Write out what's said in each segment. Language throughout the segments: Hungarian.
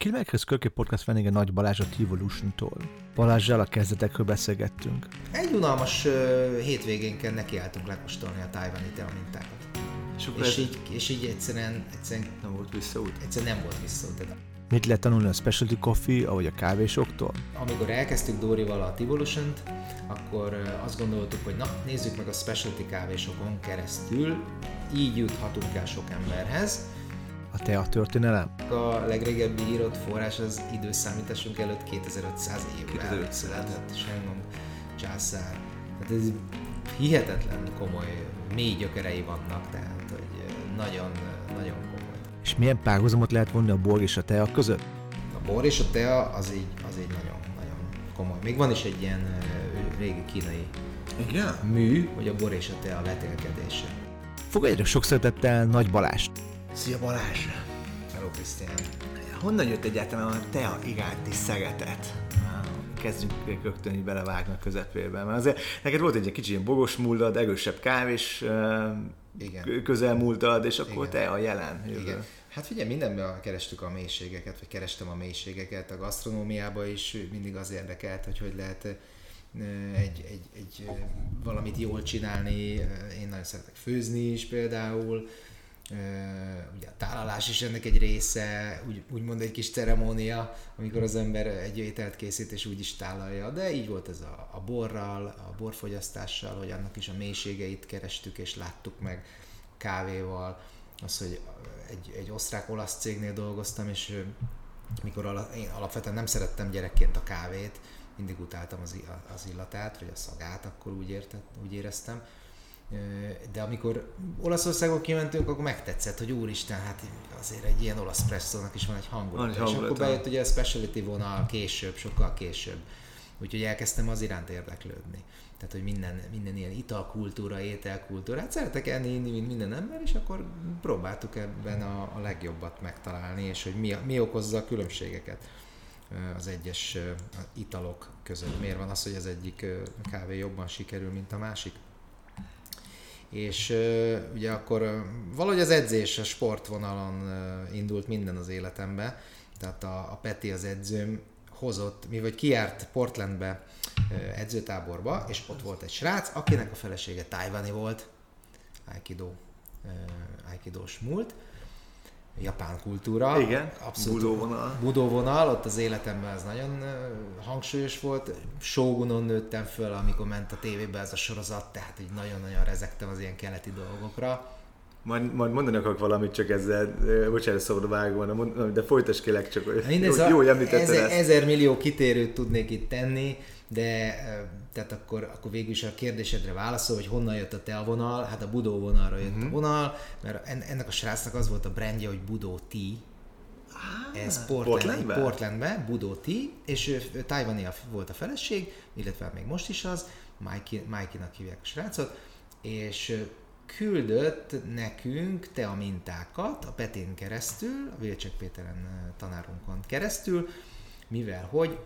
Kilmekhez Körké Podcast vendége Nagy Balázs a Evolution-tól. Balázsjal a kezdetekről beszélgettünk. Egy unalmas uh, hétvégénken nekiálltunk lekóstolni a tájvani mintákat. És, és, így, és így egyszerűen, egyszerűen nem volt visszaút? Egyszerűen nem volt visszaút. Mit lehet tanulni a specialty coffee, ahogy a kávésoktól? Amikor elkezdtük Dórival a evolution akkor azt gondoltuk, hogy na, nézzük meg a specialty kávésokon keresztül, így juthatunk el sok emberhez, a tea történelem? A legrégebbi írott forrás az időszámításunk előtt 2500 évvel 2500. született Sengong császár. Tehát ez hihetetlen komoly, mély gyökerei vannak, tehát hogy nagyon, nagyon komoly. És milyen párhuzamot lehet vonni a bor és a tea között? A bor és a tea az így, az így nagyon, nagyon komoly. Még van is egy ilyen régi kínai Igen? mű, hogy a bor és a tea vetélkedése. Fogadjátok sok szeretettel Nagy Balást! Szia Balázs! Hello Krisztián! Honnan jött egyáltalán a tea iránti szeretet? Kezdjünk rögtön így belevágni a közepébe, mert azért neked volt egy kicsi ilyen bogos múltad, erősebb kávés Igen. közelmúltad, és akkor Igen. te a jelen. Jövő. Igen. Hát figyelj, mindenben kerestük a mélységeket, vagy kerestem a mélységeket, a gasztronómiában is mindig az érdekelt, hogy hogy lehet egy, egy, egy valamit jól csinálni. Én nagyon szeretek főzni is például, ugye a tálalás is ennek egy része, úgy, úgymond egy kis ceremónia, amikor az ember egy ételt készít és úgy is tálalja, de így volt ez a, a borral, a borfogyasztással, hogy annak is a mélységeit kerestük és láttuk meg kávéval, az, hogy egy, egy osztrák-olasz cégnél dolgoztam, és mikor ala, én alapvetően nem szerettem gyerekként a kávét, mindig utáltam az, az illatát, vagy a szagát, akkor úgy, értett, úgy éreztem, de amikor Olaszországba kimentünk, akkor megtetszett, hogy úristen, hát azért egy ilyen olasz presszónak is van egy hangulat. És akkor bejött ugye a specialty vonal később, sokkal később. Úgyhogy elkezdtem az iránt érdeklődni. Tehát, hogy minden, minden ilyen italkultúra, ételkultúra, hát szeretek enni, inni, mint minden ember, és akkor próbáltuk ebben a, a legjobbat megtalálni, és hogy mi, mi okozza a különbségeket az egyes italok között. Miért van az, hogy az egyik kávé jobban sikerül, mint a másik? És ugye akkor valahogy az edzés a sportvonalon indult minden az életembe, tehát a, a Peti az edzőm hozott, mi vagy kiárt Portlandbe edzőtáborba, és ott volt egy srác, akinek a felesége tájvani volt, Aikido, Aikidós múlt, japán kultúra. Igen, abszolút budóvonal. Budóvonal, ott az életemben ez nagyon hangsúlyos volt. Shogunon nőttem föl, amikor ment a tévébe ez a sorozat, tehát így nagyon-nagyon rezektem az ilyen keleti dolgokra. Majd, majd mondani akarok valamit, csak ezzel, bocsánat, szabad vágva, de folytasd kérlek, csak jó, jó, jó ezer, ezer millió kitérőt tudnék itt tenni, de tehát akkor, akkor végül is a kérdésedre válaszol, hogy honnan jött a te vonal, hát a Budó vonalra jött uh-huh. a vonal, mert ennek a srácnak az volt a brandje, hogy Budó T, Ah, ez Portland, Portlandbe? Portlandbe, Budó T, és ő, Tajvani volt a feleség, illetve még most is az, Mikey, Mikey-nak hívják a srácot, és küldött nekünk te a mintákat a Petén keresztül, a Vilcsek Péteren tanárunkon keresztül, mivel hogy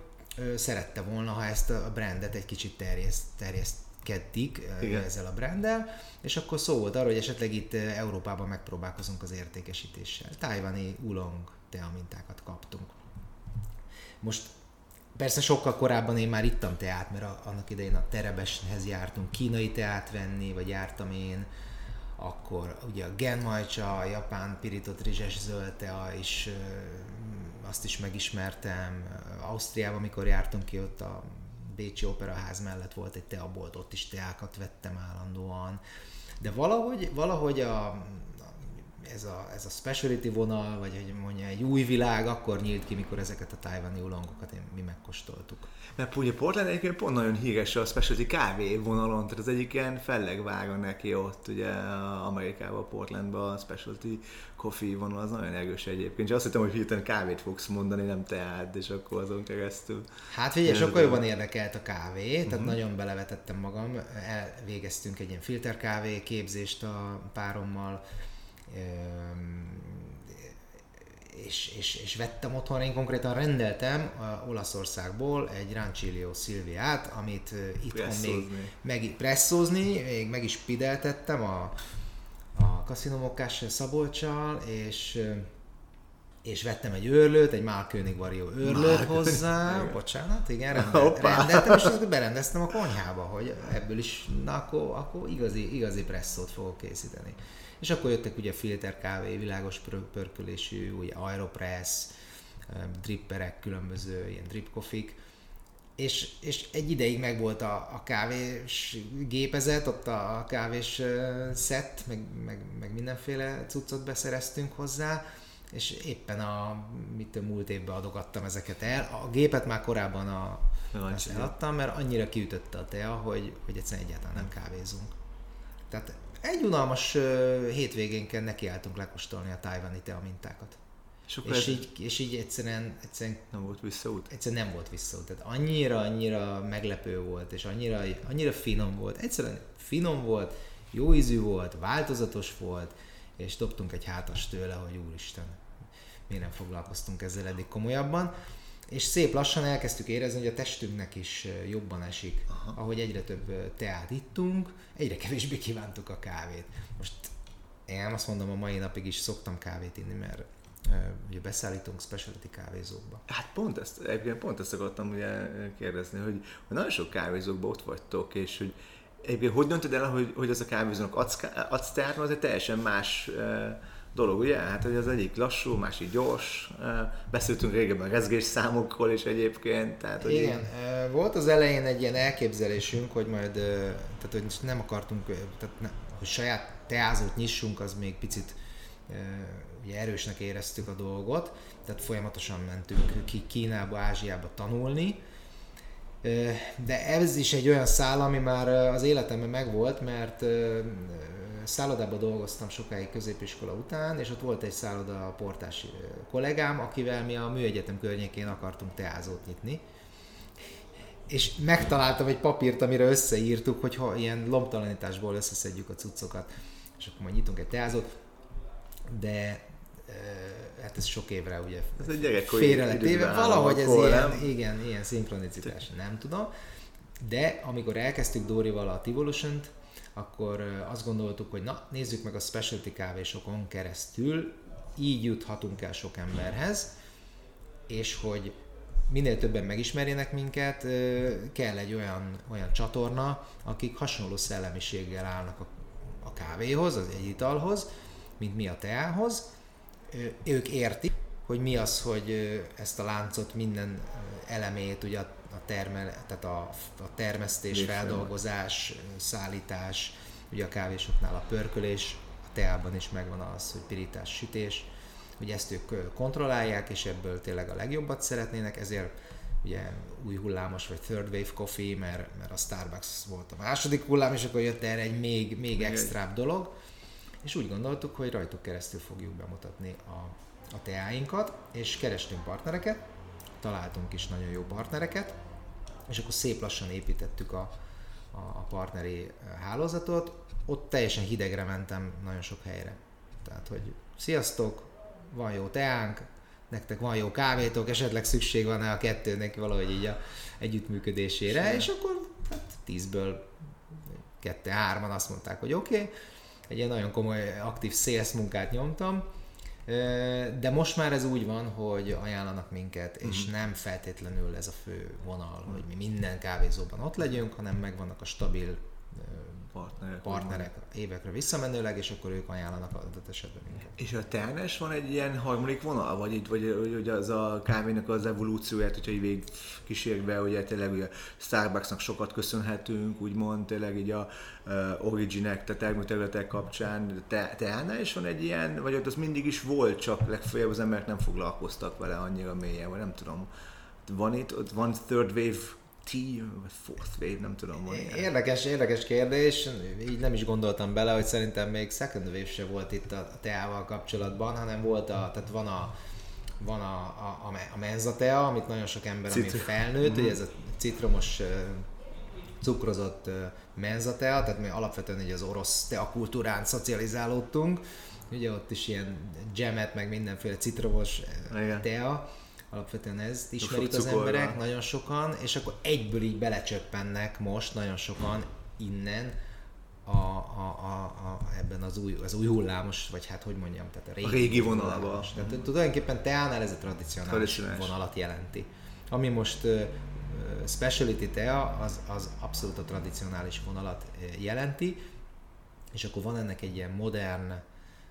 szerette volna, ha ezt a brandet egy kicsit terjeszt, terjesztkedtik Igen. ezzel a branddel, és akkor szó volt arról, hogy esetleg itt Európában megpróbálkozunk az értékesítéssel. Tájvani ulong tea mintákat kaptunk. Most Persze sokkal korábban én már ittam teát, mert a, annak idején a Terebeshez jártunk kínai teát venni, vagy jártam én, akkor ugye a Genmajcsa, a japán pirított rizses zöld tea is azt is megismertem. Ausztriában, amikor jártunk ki, ott a Bécsi Operaház mellett volt egy teabolt, ott is teákat vettem állandóan. De valahogy, valahogy a, ez a, ez a speciality vonal, vagy hogy mondja, egy új világ akkor nyílt ki, mikor ezeket a tájvani ulongokat mi megkóstoltuk. Mert ugye Portland egyébként pont nagyon híres a specialty kávé vonalon, tehát az egyik ilyen fellegvága neki ott, ugye Amerikában, Portlandban a specialty coffee vonal az nagyon erős egyébként. És azt hittem, hogy hirtelen kávét fogsz mondani, nem teát, és akkor azon keresztül. Hát figyelj, sokkal jobban érdekelt a kávé, tehát uh-huh. nagyon belevetettem magam, elvégeztünk egy ilyen filterkávé képzést a párommal, és, és, és vettem otthon, én konkrétan rendeltem a Olaszországból egy Rancilio Silviát, amit itthon még meg, presszózni, még meg is pideltettem a, a Casino Mokkás Szabolcsal, és és vettem egy őrlőt, egy Malkönig Vario őrlőt Mál- hozzá, Igen. bocsánat, igen, rende, Hoppá. rendeltem, és azt berendeztem a konyhába, hogy ebből is, na akkor, akkor igazi, igazi presszót fogok készíteni. És akkor jöttek ugye filter kávé, világos pör- pörkölésű, ugye aeropress, dripperek, különböző ilyen drip coffee és, és egy ideig megvolt a, a kávés gépezet, ott a, a kávés szett, meg, meg, meg mindenféle cuccot beszereztünk hozzá, és éppen a mit a múlt évben adogattam ezeket el. A gépet már korábban a, eladtam, mert annyira kiütötte a tea, hogy, hogy egyszerűen egyáltalán nem kávézunk. Tehát egy unalmas uh, hétvégénken nekiálltunk lekóstolni a tájvani tea mintákat. És És ez így, és így egyszerűen, egyszerűen nem volt visszaút? egyszerűen nem volt visszaút. Tehát annyira, annyira meglepő volt, és annyira, annyira finom volt. Egyszerűen finom volt, jó ízű volt, változatos volt, és dobtunk egy hátas tőle, hogy úristen, miért nem foglalkoztunk ezzel eddig komolyabban. És szép lassan elkezdtük érezni, hogy a testünknek is jobban esik, Aha. ahogy egyre több teát ittunk, egyre kevésbé kívántuk a kávét. Most én azt mondom, a mai napig is szoktam kávét inni, mert ugye beszállítunk specialty kávézókba. Hát pont ezt, egyébként pont ezt akartam ugye kérdezni, hogy, hogy nagyon sok kávézókban ott vagytok, és hogy egyébként hogy döntöd el, hogy, hogy az a kávézónak adsz, adsz teát, mert az egy teljesen más dolog, ugye? Hát, hogy az egyik lassú, másik gyors. Beszéltünk régebben rezgés számokról is egyébként. Tehát, hogy Igen, ö, volt az elején egy ilyen elképzelésünk, hogy majd, tehát hogy nem akartunk, tehát ne, hogy saját teázót nyissunk, az még picit ugye erősnek éreztük a dolgot, tehát folyamatosan mentünk ki Kínába, Ázsiába tanulni, de ez is egy olyan szál, ami már az életemben megvolt, mert szállodában dolgoztam sokáig középiskola után, és ott volt egy szálloda portás ö, kollégám, akivel mi a műegyetem környékén akartunk teázót nyitni, és megtaláltam egy papírt, amire összeírtuk, hogy ha ilyen lomtalanításból összeszedjük a cuccokat, és akkor majd nyitunk egy teázót, de hát ez sok évre ugye Ez egy gyerekkori félre lett állom Valahogy ez akkor, ilyen, nem? igen, ilyen szinkronicitás, nem tudom. De amikor elkezdtük Dórival a evolution akkor azt gondoltuk, hogy na, nézzük meg a specialty kávésokon keresztül, így juthatunk el sok emberhez, és hogy minél többen megismerjenek minket, kell egy olyan, olyan csatorna, akik hasonló szellemiséggel állnak a, a kávéhoz, az egy italhoz, mint mi a teához. Ők értik, hogy mi az, hogy ezt a láncot minden elemét, ugye a, a, termel, tehát a, a termesztés, Végfolyamat. feldolgozás, szállítás, ugye a kávésoknál a pörkölés, a teában is megvan az, hogy pirítás, sütés, hogy ezt ők kontrollálják, és ebből tényleg a legjobbat szeretnének, ezért ugye új hullámos, vagy third wave coffee, mert, mert a Starbucks volt a második hullám, és akkor jött erre egy még, még egy- extrább dolog, és úgy gondoltuk, hogy rajtuk keresztül fogjuk bemutatni a, a teáinkat, és kerestünk partnereket, találtunk is nagyon jó partnereket, és akkor szép lassan építettük a, a, a partneri eh, hálózatot. Ott teljesen hidegre mentem nagyon sok helyre. Tehát, hogy sziasztok, van jó teánk, nektek van jó kávétok, esetleg szükség van-e a kettőnek valahogy így a együttműködésére, és akkor hát tízből kette, hárman azt mondták, hogy oké, okay. egy ilyen nagyon komoly aktív sales munkát nyomtam, de most már ez úgy van, hogy ajánlanak minket, és nem feltétlenül ez a fő vonal, hogy mi minden kávézóban ott legyünk, hanem megvannak a stabil Partnerek. partnerek évekre visszamenőleg, és akkor ők ajánlanak adott esetben minket. És a teánál is van egy ilyen harmadik vonal, vagy itt, vagy vagy hogy az a kávénak az evolúcióját, hogyha így végig kísérve, ugye tényleg ugye Starbucksnak sokat köszönhetünk, úgymond tényleg így a uh, originek, tehát termőterületek kapcsán, te, teánál is van egy ilyen, vagy ott az mindig is volt, csak legfeljebb az emberek nem foglalkoztak vele annyira mélyen, vagy nem tudom. Van itt, ott van third wave tea, vagy fourth wave, nem tudom, van ilyen. Érdekes, érdekes kérdés, így nem is gondoltam bele, hogy szerintem még second wave se volt itt a teával kapcsolatban, hanem volt a, tehát van a, van a, a, a, me- a menza tea, amit nagyon sok ember, ami Citr- felnőtt, ugye ez a citromos cukrozott ö, menza tea, tehát mi alapvetően így az orosz tea kultúrán szocializálódtunk, ugye ott is ilyen jamet, meg mindenféle citromos Igen. tea, alapvetően ezt ismerik az emberek, van. nagyon sokan, és akkor egyből így belecsöppennek most nagyon sokan innen a, a, a, a, ebben az új, az új hullámos, vagy hát hogy mondjam, tehát a régi, A régi vonalba. Tehát mm. tulajdonképpen teánál ez a tradicionális Tradicionális. vonalat jelenti. Ami most uh, speciality tea, az, az abszolút a tradicionális vonalat jelenti, és akkor van ennek egy ilyen modern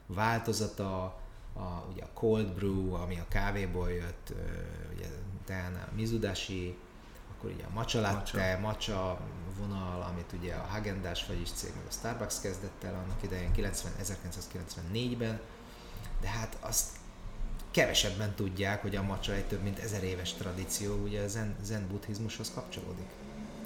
változata, a, ugye a cold brew, ami a kávéból jött, ugye teánál Mizudashi, akkor ugye a matcha latte, matcha vonal, amit ugye a Häagen-Dazs vagyis cég, meg a Starbucks kezdett el annak idején 90, 1994-ben, de hát azt kevesebben tudják, hogy a matcha egy több mint ezer éves tradíció, ugye a zen, zen buddhizmushoz kapcsolódik.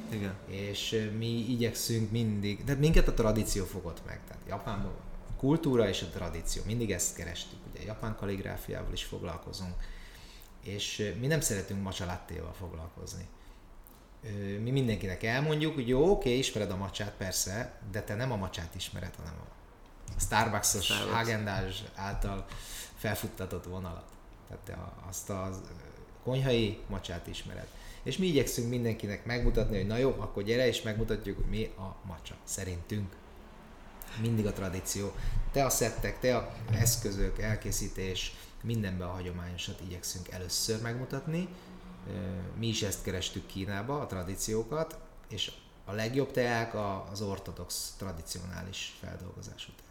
Igen. És mi igyekszünk mindig, de minket a tradíció fogott meg, tehát Japánban a kultúra és a tradíció, mindig ezt kerestük, ugye japán kalligráfiával is foglalkozunk, és mi nem szeretünk matcha lattéval foglalkozni. Mi mindenkinek elmondjuk, hogy jó, oké, ismered a macsát, persze, de te nem a macsát ismered, hanem a Starbucks-os Starbucks. Által felfuttatott vonalat. Tehát te azt a konyhai macsát ismered. És mi igyekszünk mindenkinek megmutatni, hogy na jó, akkor gyere és megmutatjuk, hogy mi a macsa. Szerintünk. Mindig a tradíció. Te a szettek, te a eszközök, elkészítés, mindenben a hagyományosat igyekszünk először megmutatni. Mi is ezt kerestük Kínába, a tradíciókat, és a legjobb teák az ortodox, tradicionális feldolgozású teák.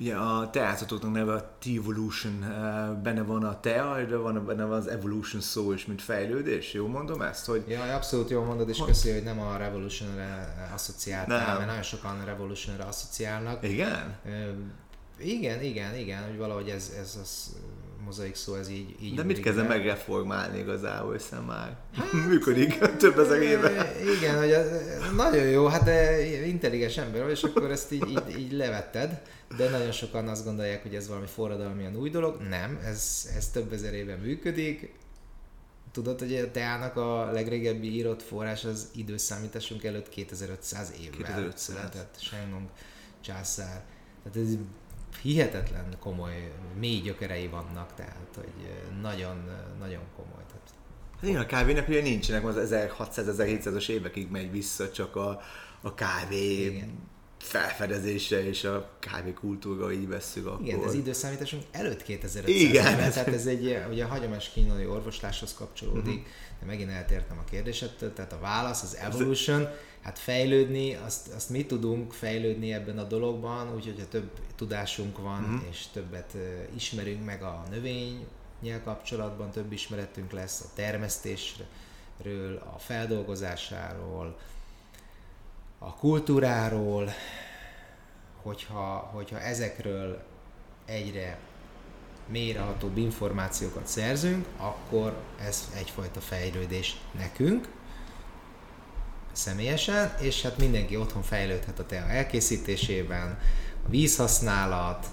Ugye a teátotoknak neve a T-Evolution, eh, benne van a tea, de van benne van az evolution szó is, mint fejlődés, jó mondom ezt, hogy Ja, abszolút jól mondod, és köszi, hogy nem a Revolution-re asszociáltál, Nem. mert nagyon sokan Revolution-re asszociálnak. igen? Ö, igen, igen, igen, hogy valahogy ez, ez az mozaik szó, ez így, így De mit kezdem megreformálni igazából, hiszen már működik több ezer éve. Igen, hogy az, nagyon jó, hát intelligens ember vagy, és akkor ezt így, így, így levetted, de nagyon sokan azt gondolják, hogy ez valami forradalmian új dolog. Nem, ez, ez több ezer éve működik. Tudod, hogy a teának a legrégebbi írott forrás az időszámításunk előtt 2500 évvel 2500. született Shenlong császár. Tehát ez hihetetlen komoly, mély gyökerei vannak, tehát hogy nagyon, nagyon komoly. Tehát Hát igen, a kávének ugye nincsenek, az 1600-1700-as évekig megy vissza csak a, a kávé Igen. felfedezése és a kávé kultúra, így vesszük akkor. Igen, az időszámításunk előtt 2500 Igen. éve, tehát ez egy ugye a hagyományos kínai orvosláshoz kapcsolódik, uh-huh. de megint eltértem a kérdésettől, tehát a válasz, az evolution, hát fejlődni, azt, azt mi tudunk fejlődni ebben a dologban, úgyhogy ha több tudásunk van, uh-huh. és többet ismerünk meg a növényel kapcsolatban, több ismeretünk lesz a termesztésről, a feldolgozásáról, a kultúráról, hogyha, hogyha ezekről egyre mélyrehatóbb információkat szerzünk, akkor ez egyfajta fejlődés nekünk, személyesen, és hát mindenki otthon fejlődhet a tea elkészítésében, a vízhasználat,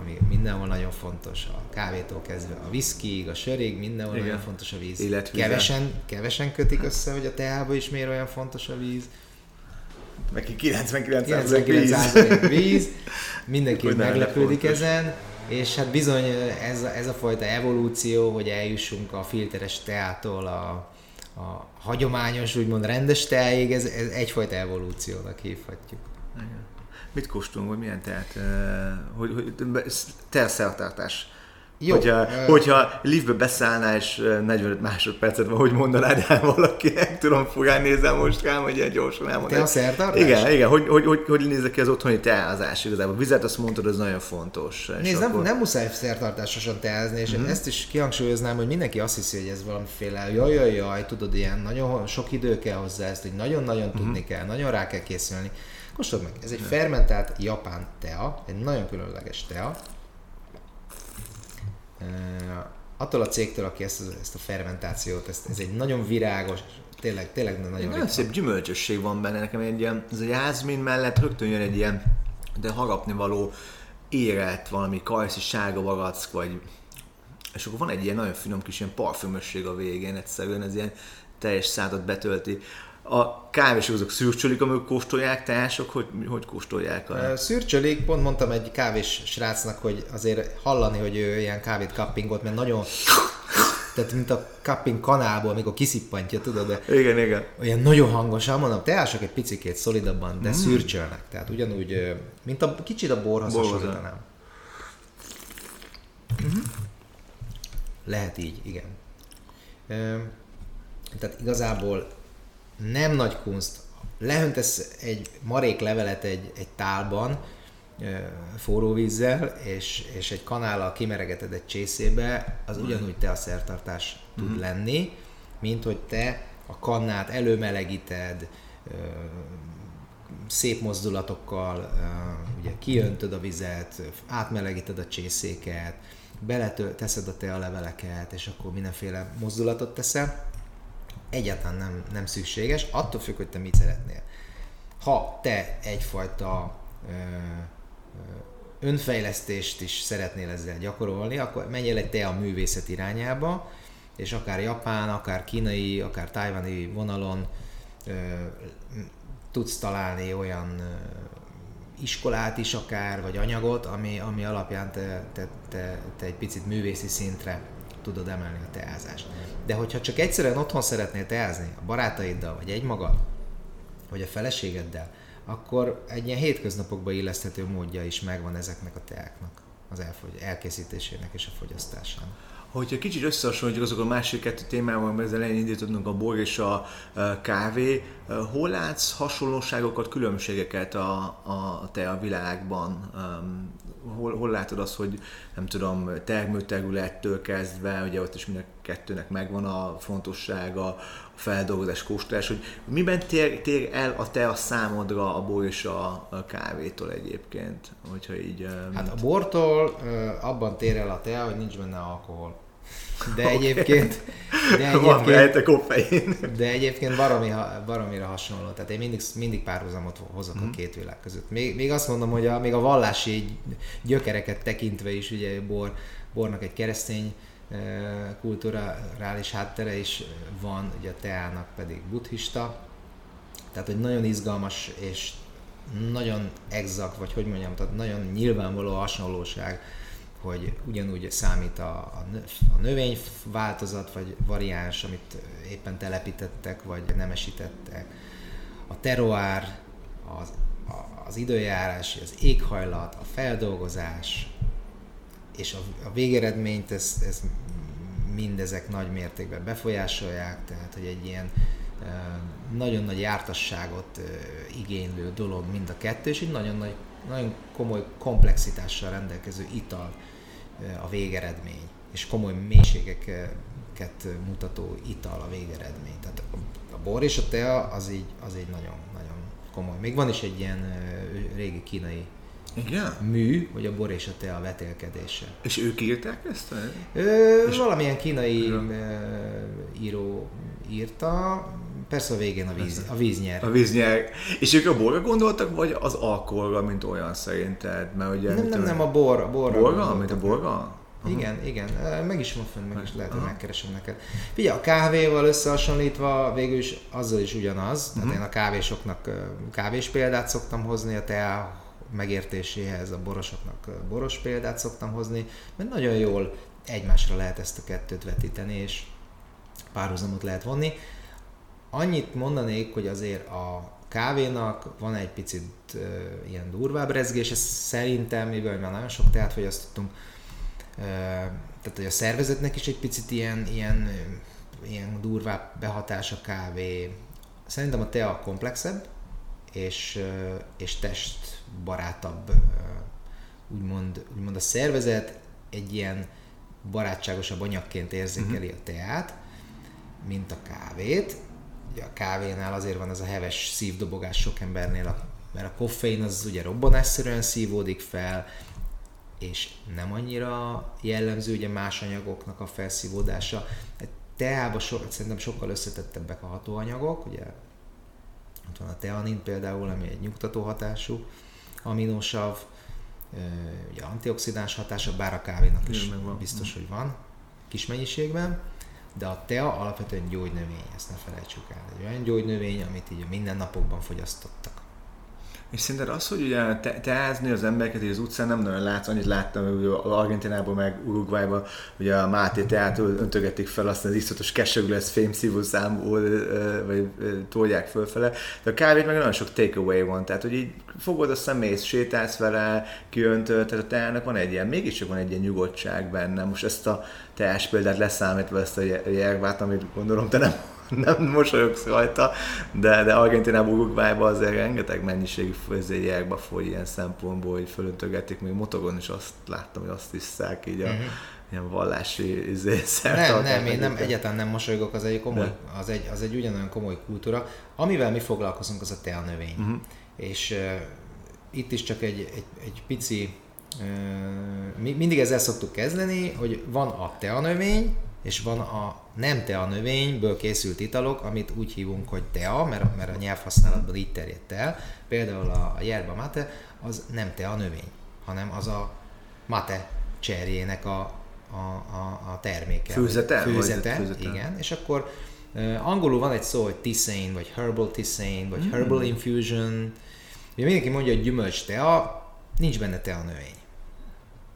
ami mindenhol nagyon fontos, a kávétól kezdve a viszkig, a sörig, mindenhol Igen. nagyon fontos a víz. Életvize. Kevesen, kevesen kötik össze, hogy a teába is miért olyan fontos a víz. Neki 99 víz. 99% víz, mindenki Hogy meglepődik fontos. ezen, és hát bizony ez a, ez a fajta evolúció, hogy eljussunk a filteres teától a, a hagyományos, úgymond rendes teáig, ez, ez egyfajta evolúciónak hívhatjuk. Igen. Mit kóstolunk, hogy milyen teát, eh, hogy, hogy teaszertartás. Jó, Hogyha, ö- hogyha liftbe beszállnál, és eh, 45 másodpercet van, hogy mondanád el valakinek, tudom, furán nézem most rám, hogy ilyen gyorsan elmondod. Te a szertartás? Igen, igen, hogy, hogy, hogy, hogy nézek ki az otthoni teázás igazából. Vizet azt mondtad, az nagyon fontos. Nézd, nem, akkor- nem muszáj szertartásosan teázni, és mm-hmm. ezt is kihangsúlyoznám, hogy mindenki azt hiszi, hogy ez valamiféle jaj, jaj, jaj, tudod, ilyen nagyon sok idő kell hozzá, ezt hogy nagyon-nagyon mm-hmm. tudni kell, nagyon rá kell készülni. Kóstold meg, ez egy fermentált japán tea, egy nagyon különleges tea. Attól a cégtől, aki ezt, ezt a fermentációt, ezt, ez egy nagyon virágos, tényleg, tényleg nagyon Nagyon szép gyümölcsösség van benne, nekem egy ilyen, ez a jázmin mellett rögtön jön egy ilyen, de harapni való érett, valami kajszi sárga barack, vagy és akkor van egy ilyen nagyon finom kis ilyen parfümösség a végén, egyszerűen ez ilyen teljes szádat betölti. A kávésok azok szürcsölik, amikor kóstolják, teások, hogy, hogy kóstolják a... Szürcsölik, pont mondtam egy kávés srácnak, hogy azért hallani, hogy ő ilyen kávét kappingolt, mert nagyon tehát mint a cupping kanálból, amikor kiszippantja, tudod, de Igen, igen. olyan nagyon hangosan, mondom, teások egy picikét szolidabban, de mm. szürcsölnek, tehát ugyanúgy, mint a kicsit a borhoz Borhoz, hasonlítanám. Lehet így, igen. Tehát igazából nem nagy kunst. Lehöntesz egy marék levelet egy, egy tálban, forró vízzel, és, és egy kanállal kimeregeted egy csészébe, az ugyanúgy te a szertartás tud lenni, mint hogy te a kannát előmelegíted, szép mozdulatokkal, ugye kiöntöd a vizet, átmelegíted a csészéket, beleteszed a te a leveleket, és akkor mindenféle mozdulatot teszel. Egyáltalán nem, nem szükséges, attól függ, hogy te mit szeretnél. Ha te egyfajta ö, ö, önfejlesztést is szeretnél ezzel gyakorolni, akkor menjél egy te a művészet irányába, és akár japán, akár kínai, akár tájvani vonalon ö, tudsz találni olyan ö, iskolát is akár, vagy anyagot, ami, ami alapján te, te, te, te egy picit művészi szintre tudod emelni a teázást. De hogyha csak egyszerűen otthon szeretnél teázni, a barátaiddal, vagy egymagad, vagy a feleségeddel, akkor egy ilyen hétköznapokba illeszthető módja is megvan ezeknek a teáknak, az elfogy- elkészítésének és a fogyasztásának. Hogyha kicsit összehasonlítjuk azok a másik kettő témával, amiben az elején indítottunk a bor és a kávé, hol látsz hasonlóságokat, különbségeket a, a te a világban? Hol, hol látod azt, hogy nem tudom, termőterülettől kezdve, ugye ott is mind a kettőnek megvan a fontossága, a feldolgozás, kóstolás, hogy miben tér, tér el a te a számodra a bor és a, a kávétól egyébként, hogyha így... Hát a bortól abban tér el a tea, hogy nincs benne alkohol. De egyébként, de Van egyébként, rejte koffein. de egyébként baromi, baromira hasonló. Tehát én mindig, mindig párhuzamot hozok a két világ között. Még, még azt mondom, hogy a, még a vallási gyökereket tekintve is, ugye bor, bornak egy keresztény kulturális háttere is van, ugye a teának pedig buddhista. Tehát, hogy nagyon izgalmas és nagyon exakt, vagy hogy mondjam, tehát nagyon nyilvánvaló hasonlóság, hogy ugyanúgy számít a, a, a növényváltozat, vagy variáns, amit éppen telepítettek, vagy nemesítettek. A terroár, az, az időjárás, az éghajlat, a feldolgozás, és a, a végeredményt ez, ez mindezek nagy mértékben befolyásolják, tehát hogy egy ilyen nagyon nagy jártasságot igénylő dolog mind a kettő, és egy nagyon, nagy, nagyon komoly komplexitással rendelkező ital a végeredmény, és komoly mélységeket mutató ital a végeredmény. Tehát a, bor és a tea az így, az így nagyon, nagyon komoly. Még van is egy ilyen ö, régi kínai Igen? mű, hogy a bor és a tea vetélkedése. És ők írták ezt? Ö, És- valamilyen kínai ö, író írta, persze a végén a víz, a víz nyer. A víz nyer. És ők a borra gondoltak, vagy az alkoholra, mint olyan szerinted? Mert ugye, nem, nem, nem, a bor, a borra. Borra? Mint a borra? Igen, igen, Ö, meg is van fönn, meg is lehet, hogy Aha. megkeresem neked. Figyelj, a kávéval összehasonlítva végül is azzal is ugyanaz, Mhm. tehát én a kávésoknak kávés példát szoktam hozni, a tea megértéséhez a borosoknak boros példát szoktam hozni, mert nagyon jól egymásra lehet ezt a kettőt vetíteni, és párhuzamot lehet vonni. Annyit mondanék, hogy azért a kávénak van egy picit uh, ilyen durvább rezgés, ez szerintem, mivel már nagyon sok teát fogyasztottunk, uh, tehát hogy a szervezetnek is egy picit ilyen, ilyen, ilyen durvább behatás a kávé. Szerintem a tea komplexebb, és, ö, és testbarátabb, ö, úgymond, úgymond a szervezet egy ilyen barátságosabb anyagként érzékeli a teát, mint a kávét. Ugye a kávénál azért van ez a heves szívdobogás sok embernél, mert a koffein az ugye robbanásszerűen szívódik fel, és nem annyira jellemző ugye más anyagoknak a felszívódása. Teában so, szerintem sokkal összetettebbek a hatóanyagok, ugye ott van a teanin például, ami egy nyugtató hatású aminósav, ö, ugye antioxidáns hatása, bár a kávénak is Igen, biztos, hogy van kis mennyiségben, de a tea alapvetően gyógynövény, ezt ne felejtsük el. Egy olyan gyógynövény, amit így a mindennapokban fogyasztottak. És szerinted az, hogy ugye te- teázni az embereket az utcán nem nagyon látsz, annyit láttam hogy Argentinában meg Uruguayban, ugye a Máté teát öntögetik fel, aztán az isztotos kesegő lesz fémszívó számból, vagy tolják fölfele, de a kávét meg nagyon sok takeaway van, tehát hogy így fogod a személyt, sétálsz vele, kiöntöd, tehát a teának van egy ilyen, mégiscsak van egy ilyen nyugodtság benne. Most ezt a teás példát leszámítva ezt a jervát, amit gondolom te nem nem mosolyogsz rajta, de, de Argentinában, Uruguayban azért rengeteg mennyiségű főzélyekbe foly ilyen szempontból, hogy fölöntögetik, még motogon is azt láttam, hogy azt isszák így a, uh-huh. ilyen vallási izé, Nem, nem, én nem, egyáltalán nem mosolygok, az egy, komoly, az, egy, az egy ugyanolyan komoly kultúra. Amivel mi foglalkozunk, az a tea növény. Uh-huh. És uh, itt is csak egy, egy, egy pici mi, mindig ezzel szoktuk kezdeni, hogy van a tea növény, és van a nem tea növényből készült italok, amit úgy hívunk, hogy tea, mert, mert a nyelvhasználatban így terjedt el. Például a, yerba mate, az nem tea növény, hanem az a mate cserjének a, a, a, a terméke. Főzete? Főzete, főzete. igen. És akkor uh, angolul van egy szó, hogy tisane, vagy herbal tisane, vagy mm. herbal infusion. Ugye mindenki mondja, hogy gyümölcs tea, nincs benne tea növény.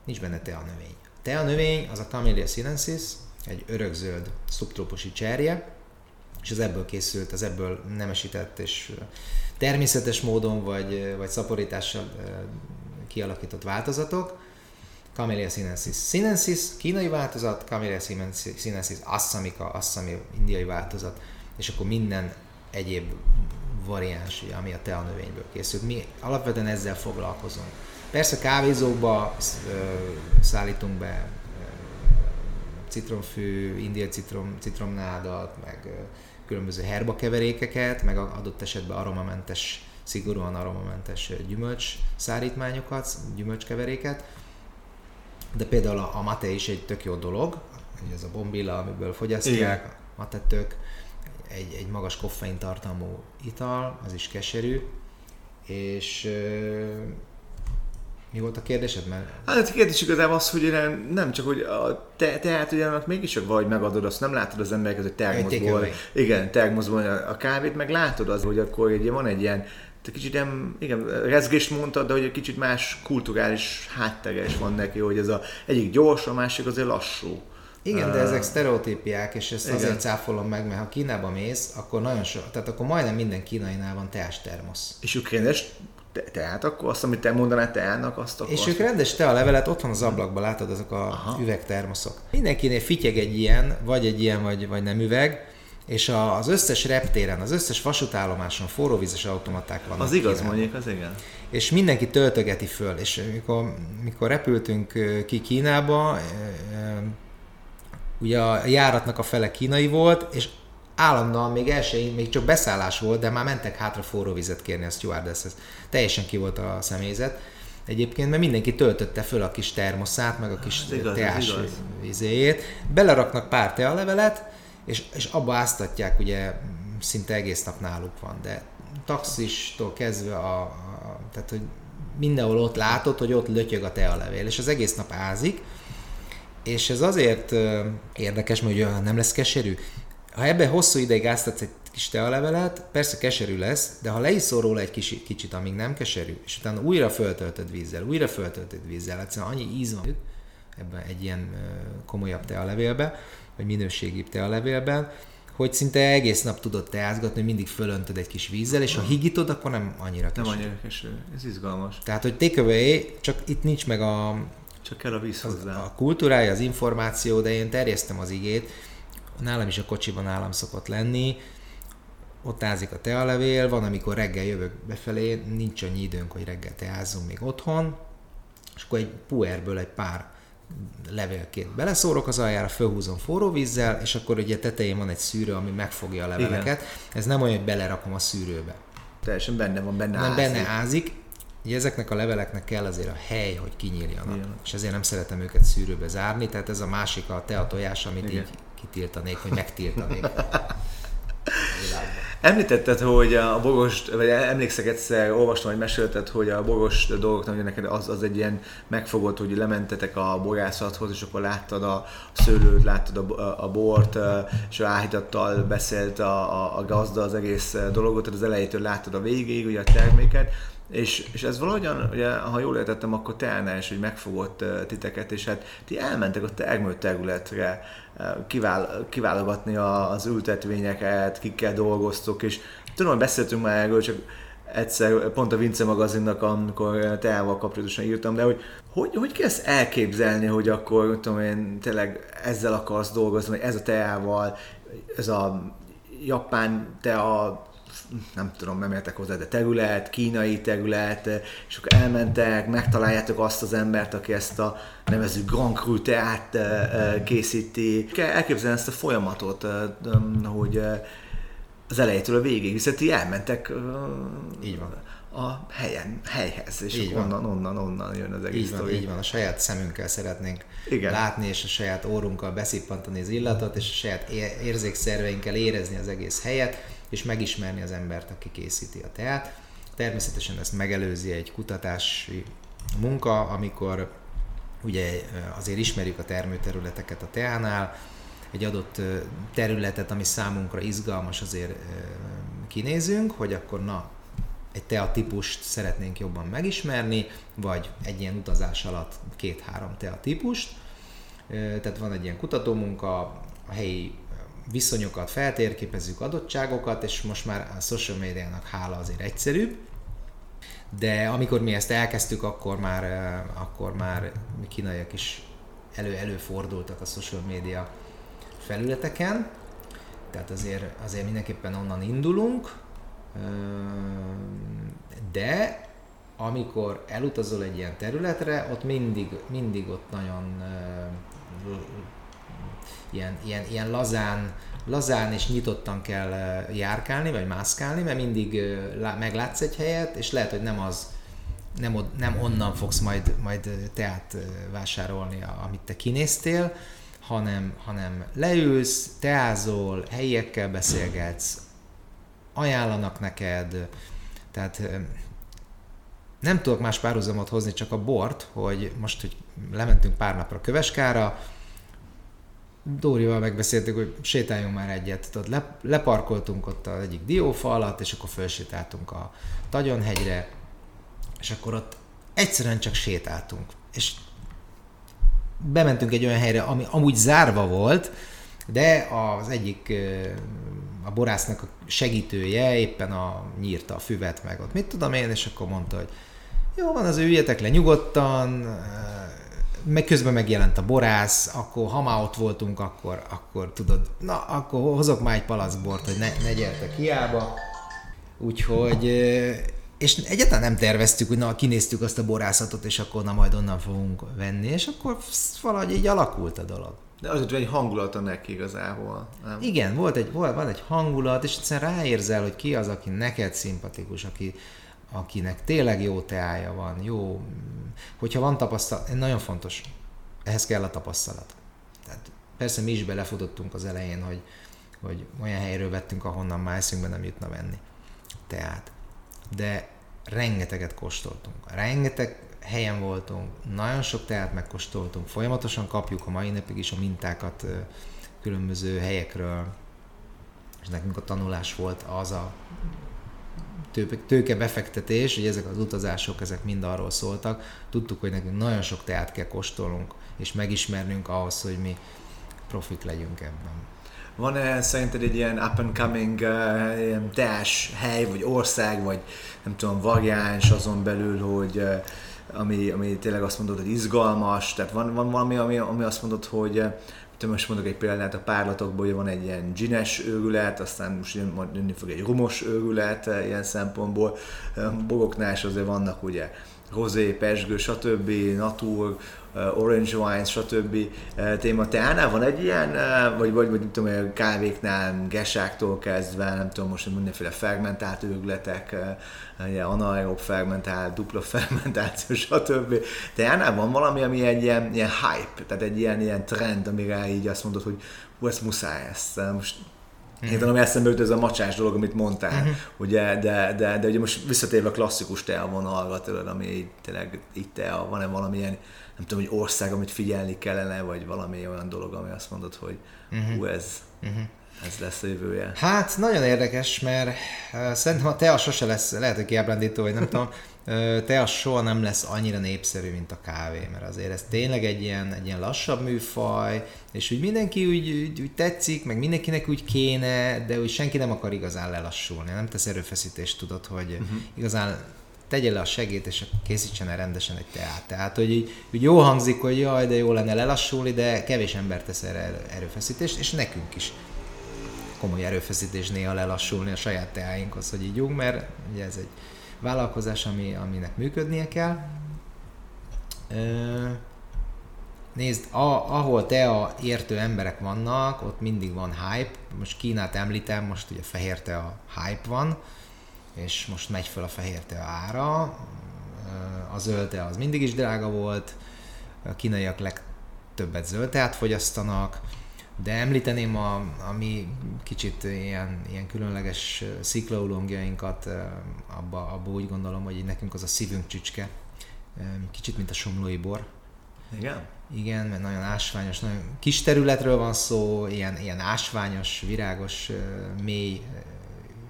Nincs benne tea növény. Tea növény az a Camellia sinensis, egy örökzöld szubtrópusi cserje, és az ebből készült, az ebből nemesített és természetes módon vagy, vagy szaporítással kialakított változatok. Camellia sinensis sinensis, kínai változat, Camellia sinensis assamika, assami, indiai változat, és akkor minden egyéb variáns, ami a tea növényből készült. Mi alapvetően ezzel foglalkozunk. Persze kávézókba szállítunk be citromfű, indiai citrom, citromnádat, meg különböző herba keverékeket, meg adott esetben aromamentes, szigorúan aromamentes gyümölcs szárítmányokat, gyümölcskeveréket. De például a, a mate is egy tök jó dolog, ez a bombilla, amiből fogyasztják, mate tök, egy, egy magas koffein tartalmú ital, az is keserű, és mi volt a kérdésed? Mert... Hát a kérdés igazából az, hogy nem csak, hogy a te, teát ugye annak mégis csak vagy megadod, azt nem látod az embereket, hogy termoszból, igen, termoszból a, a kávét, meg látod az, hogy akkor ugye van egy ilyen te kicsit nem, igen, rezgést mondtad, de hogy egy kicsit más kulturális háttere is van neki, hogy ez a egyik gyors, a másik azért lassú. Igen, de ezek sztereotípiák, és ezt igen. azért cáfolom meg, mert ha Kínába mész, akkor nagyon sok, tehát akkor majdnem minden kínainál van teás termosz. És ukrajnás te, teát, akkor azt, amit te mondanál teának, azt akkor... És ők rendes te a levelet, ott van az ablakban, látod, azok a Aha. üvegtermoszok. Mindenkinél fityeg egy ilyen, vagy egy ilyen, vagy, vagy nem üveg, és a, az összes reptéren, az összes vasútállomáson forróvízes automaták vannak. Az igaz, mondjuk, az igen. És mindenki töltögeti föl, és mikor, mikor repültünk ki Kínába, ugye a járatnak a fele kínai volt, és állandóan még első, még csak beszállás volt, de már mentek hátra forró vizet kérni a stewardesshez. Teljesen ki volt a személyzet. Egyébként, mert mindenki töltötte föl a kis termoszát, meg a kis igaz, teás vizéjét, beleraknak pár tealevelet, és, és abba áztatják, ugye szinte egész nap náluk van, de taxistól kezdve a, a tehát hogy mindenhol ott látod, hogy ott lötyög a tealevél, és az egész nap ázik, és ez azért érdekes, mert ugye nem lesz keserű, ha ebbe hosszú ideig áztatsz egy kis tealevelet, persze keserű lesz, de ha leiszol róla egy kis, kicsit, amíg nem keserű, és utána újra föltöltöd vízzel, újra föltöltöd vízzel, egyszerűen annyi íz van ebben egy ilyen komolyabb tealevélbe, vagy minőségibb tealevélben, hogy szinte egész nap tudod teázgatni, hogy mindig fölöntöd egy kis vízzel, és ha higítod, akkor nem annyira keserű. Nem annyira keserű, ez izgalmas. Tehát, hogy takeaway, csak itt nincs meg a, csak kell a víz hozzá. A kultúrája, az információ, de én terjesztem az igét, nálam is a kocsiban nálam szokott lenni, ott ázik a tealevél, van, amikor reggel jövök befelé, nincs annyi időnk, hogy reggel teázzunk még otthon, és akkor egy puerből egy pár levélként beleszórok az aljára, fölhúzom forró vízzel, és akkor ugye tetején van egy szűrő, ami megfogja a leveleket. Igen. Ez nem olyan, hogy belerakom a szűrőbe. Teljesen benne van, benne nem, ázik. benne ázik. Ugye ezeknek a leveleknek kell azért a hely, hogy kinyíljanak. Igen. És ezért nem szeretem őket szűrőbe zárni, tehát ez a másik a tea tojás, amit Igen. így kitiltanék, vagy megtiltanék. Említetted, hogy a bogost, vagy emlékszek egyszer, olvastam, hogy mesélted, hogy a bogost dolgoknak, hogy neked az, az egy ilyen megfogott, hogy lementetek a bogászathoz, és akkor láttad a szőlőt, láttad a, a bort, és áhítattal beszélt a, a, a gazda az egész dolgot, tehát az elejétől láttad a végéig ugye a terméket, És, és ez valahogyan, ugye, ha jól értettem, akkor teánál is, hogy megfogott titeket, és hát ti elmentek a termő területre kivál, kiválogatni az ültetvényeket, kikkel dolgoztok, és tudom, hogy beszéltünk már erről, csak egyszer pont a Vince magazinnak, amikor teával kapcsolatosan írtam, de hogy hogy, hogy ezt elképzelni, hogy akkor, tudom én, tényleg ezzel akarsz dolgozni, vagy ez a teával, ez a japán tea nem tudom, nem értek hozzá, de terület, kínai terület, és akkor elmentek, megtaláljátok azt az embert, aki ezt a nevező Grand Cru teát eh, eh, készíti. Elképzelni ezt a folyamatot, eh, hogy az elejétől a végig, hiszen ti elmentek Így van. a helyen, helyhez, és így onnan, onnan, onnan jön az egész így van, így van, a saját szemünkkel szeretnénk Igen. látni, és a saját órunkkal beszippantani az illatot, és a saját érzékszerveinkkel érezni az egész helyet, és megismerni az embert, aki készíti a teát. Természetesen ezt megelőzi egy kutatási munka, amikor ugye azért ismerjük a termőterületeket a teánál, egy adott területet, ami számunkra izgalmas, azért kinézünk, hogy akkor na, egy tea típust szeretnénk jobban megismerni, vagy egy ilyen utazás alatt két-három tea típust. Tehát van egy ilyen kutatómunka, a helyi viszonyokat feltérképezzük, adottságokat, és most már a social médiának hála azért egyszerűbb. De amikor mi ezt elkezdtük, akkor már, akkor már kínaiak is elő előfordultak a social média felületeken, tehát azért, azért mindenképpen onnan indulunk, de amikor elutazol egy ilyen területre, ott mindig, mindig ott nagyon ilyen, ilyen, ilyen lazán, lazán és nyitottan kell járkálni, vagy mászkálni, mert mindig meglátsz egy helyet, és lehet, hogy nem az, nem, nem onnan fogsz majd, majd teát vásárolni, amit te kinéztél, hanem, hanem leülsz, teázol, helyiekkel beszélgetsz, ajánlanak neked, tehát nem tudok más párhuzamot hozni, csak a bort, hogy most, hogy lementünk pár napra Köveskára, Dórival megbeszéltük, hogy sétáljunk már egyet. Tehát le, leparkoltunk ott az egyik diófa alatt, és akkor felsétáltunk a Tagyonhegyre, és akkor ott egyszerűen csak sétáltunk. És bementünk egy olyan helyre, ami amúgy zárva volt, de az egyik a borásznak a segítője éppen a, nyírta a füvet meg ott, mit tudom én, és akkor mondta, hogy jó van, az üljetek le nyugodtan, meg közben megjelent a borász, akkor ha már ott voltunk, akkor, akkor tudod, na, akkor hozok már egy palacbort, hogy ne, ne gyertek hiába. Úgyhogy, és egyáltalán nem terveztük, hogy na, kinéztük azt a borászatot, és akkor na, majd onnan fogunk venni, és akkor valahogy így alakult a dolog. De az egy hangulata neki igazából, nem? Igen, volt egy, volt, van egy hangulat, és egyszerűen ráérzel, hogy ki az, aki neked szimpatikus, aki, akinek tényleg jó teája van, jó, hogyha van tapasztalat, nagyon fontos, ehhez kell a tapasztalat. Tehát persze mi is belefutottunk az elején, hogy, hogy olyan helyről vettünk, ahonnan már eszünkbe nem jutna venni teát. De rengeteget kóstoltunk. Rengeteg helyen voltunk, nagyon sok teát megkóstoltunk, folyamatosan kapjuk a mai napig is a mintákat különböző helyekről, és nekünk a tanulás volt az a tőke befektetés, hogy ezek az utazások, ezek mind arról szóltak. Tudtuk, hogy nekünk nagyon sok teát kell kóstolnunk, és megismernünk ahhoz, hogy mi profik legyünk ebben. Van-e szerinted egy ilyen up and coming uh, teás hely, vagy ország, vagy nem tudom, variáns azon belül, hogy uh, ami, ami tényleg azt mondod, hogy izgalmas, tehát van, van valami, ami, ami azt mondod, hogy te most mondok egy példát a párlatokból, hogy van egy ilyen gines őrület, aztán most jön, jönni fog egy rumos őrület eh, ilyen szempontból. Bogoknál is azért vannak ugye rozé, pesgő, stb., natur, orange wines, stb. Téma. Teánál van egy ilyen, vagy, vagy, vagy nem tudom, kávéknál, gesáktól kezdve, nem tudom, most mindenféle fermentált őgletek, ugye, anaerob fermentált, dupla fermentáció, stb. Teánál van valami, ami egy ilyen, ilyen hype, tehát egy ilyen, ilyen trend, amire így azt mondod, hogy hú, ezt muszáj, ezt most Mm. Én tudom, eszembe jut ez a macsás dolog, amit mondtál, mm-hmm. ugye, de, de, de ugye most visszatérve a klasszikus tea vonalra, tudod, ami tényleg itt tea, van-e valamilyen, nem tudom, hogy ország, amit figyelni kellene, vagy valami olyan dolog, ami azt mondod, hogy mm-hmm. hú, ez... Mm-hmm. ez lesz a jövője. Hát nagyon érdekes, mert uh, szerintem a tea sose lesz, lehet, hogy kiábrándító, vagy nem tudom, tea soha nem lesz annyira népszerű, mint a kávé, mert azért ez tényleg egy ilyen, egy ilyen lassabb műfaj, és úgy mindenki úgy, úgy, úgy tetszik, meg mindenkinek úgy kéne, de úgy senki nem akar igazán lelassulni, nem tesz erőfeszítést, tudod, hogy uh-huh. igazán tegye le a segét, és készítsen el rendesen egy teát. Tehát, hogy így, úgy jó hangzik, hogy jaj, de jó lenne lelassulni, de kevés ember tesz erre erőfeszítést, és nekünk is komoly erőfeszítés néha lelassulni a saját teáinkhoz, hogy ígyunk, mert ugye ez egy vállalkozás, ami, aminek működnie kell. Nézd, a, ahol te a értő emberek vannak, ott mindig van hype. Most Kínát említem, most ugye fehér te a hype van, és most megy fel a fehér te ára. A zöld az mindig is drága volt, a kínaiak legtöbbet zöld teát fogyasztanak, de említeném a, a mi kicsit ilyen, ilyen különleges sziklaulongjainkat, abba, abba úgy gondolom, hogy nekünk az a szívünk csücske, kicsit mint a somlói bor. Igen? Igen, mert nagyon ásványos, nagyon kis területről van szó, ilyen, ilyen ásványos, virágos, mély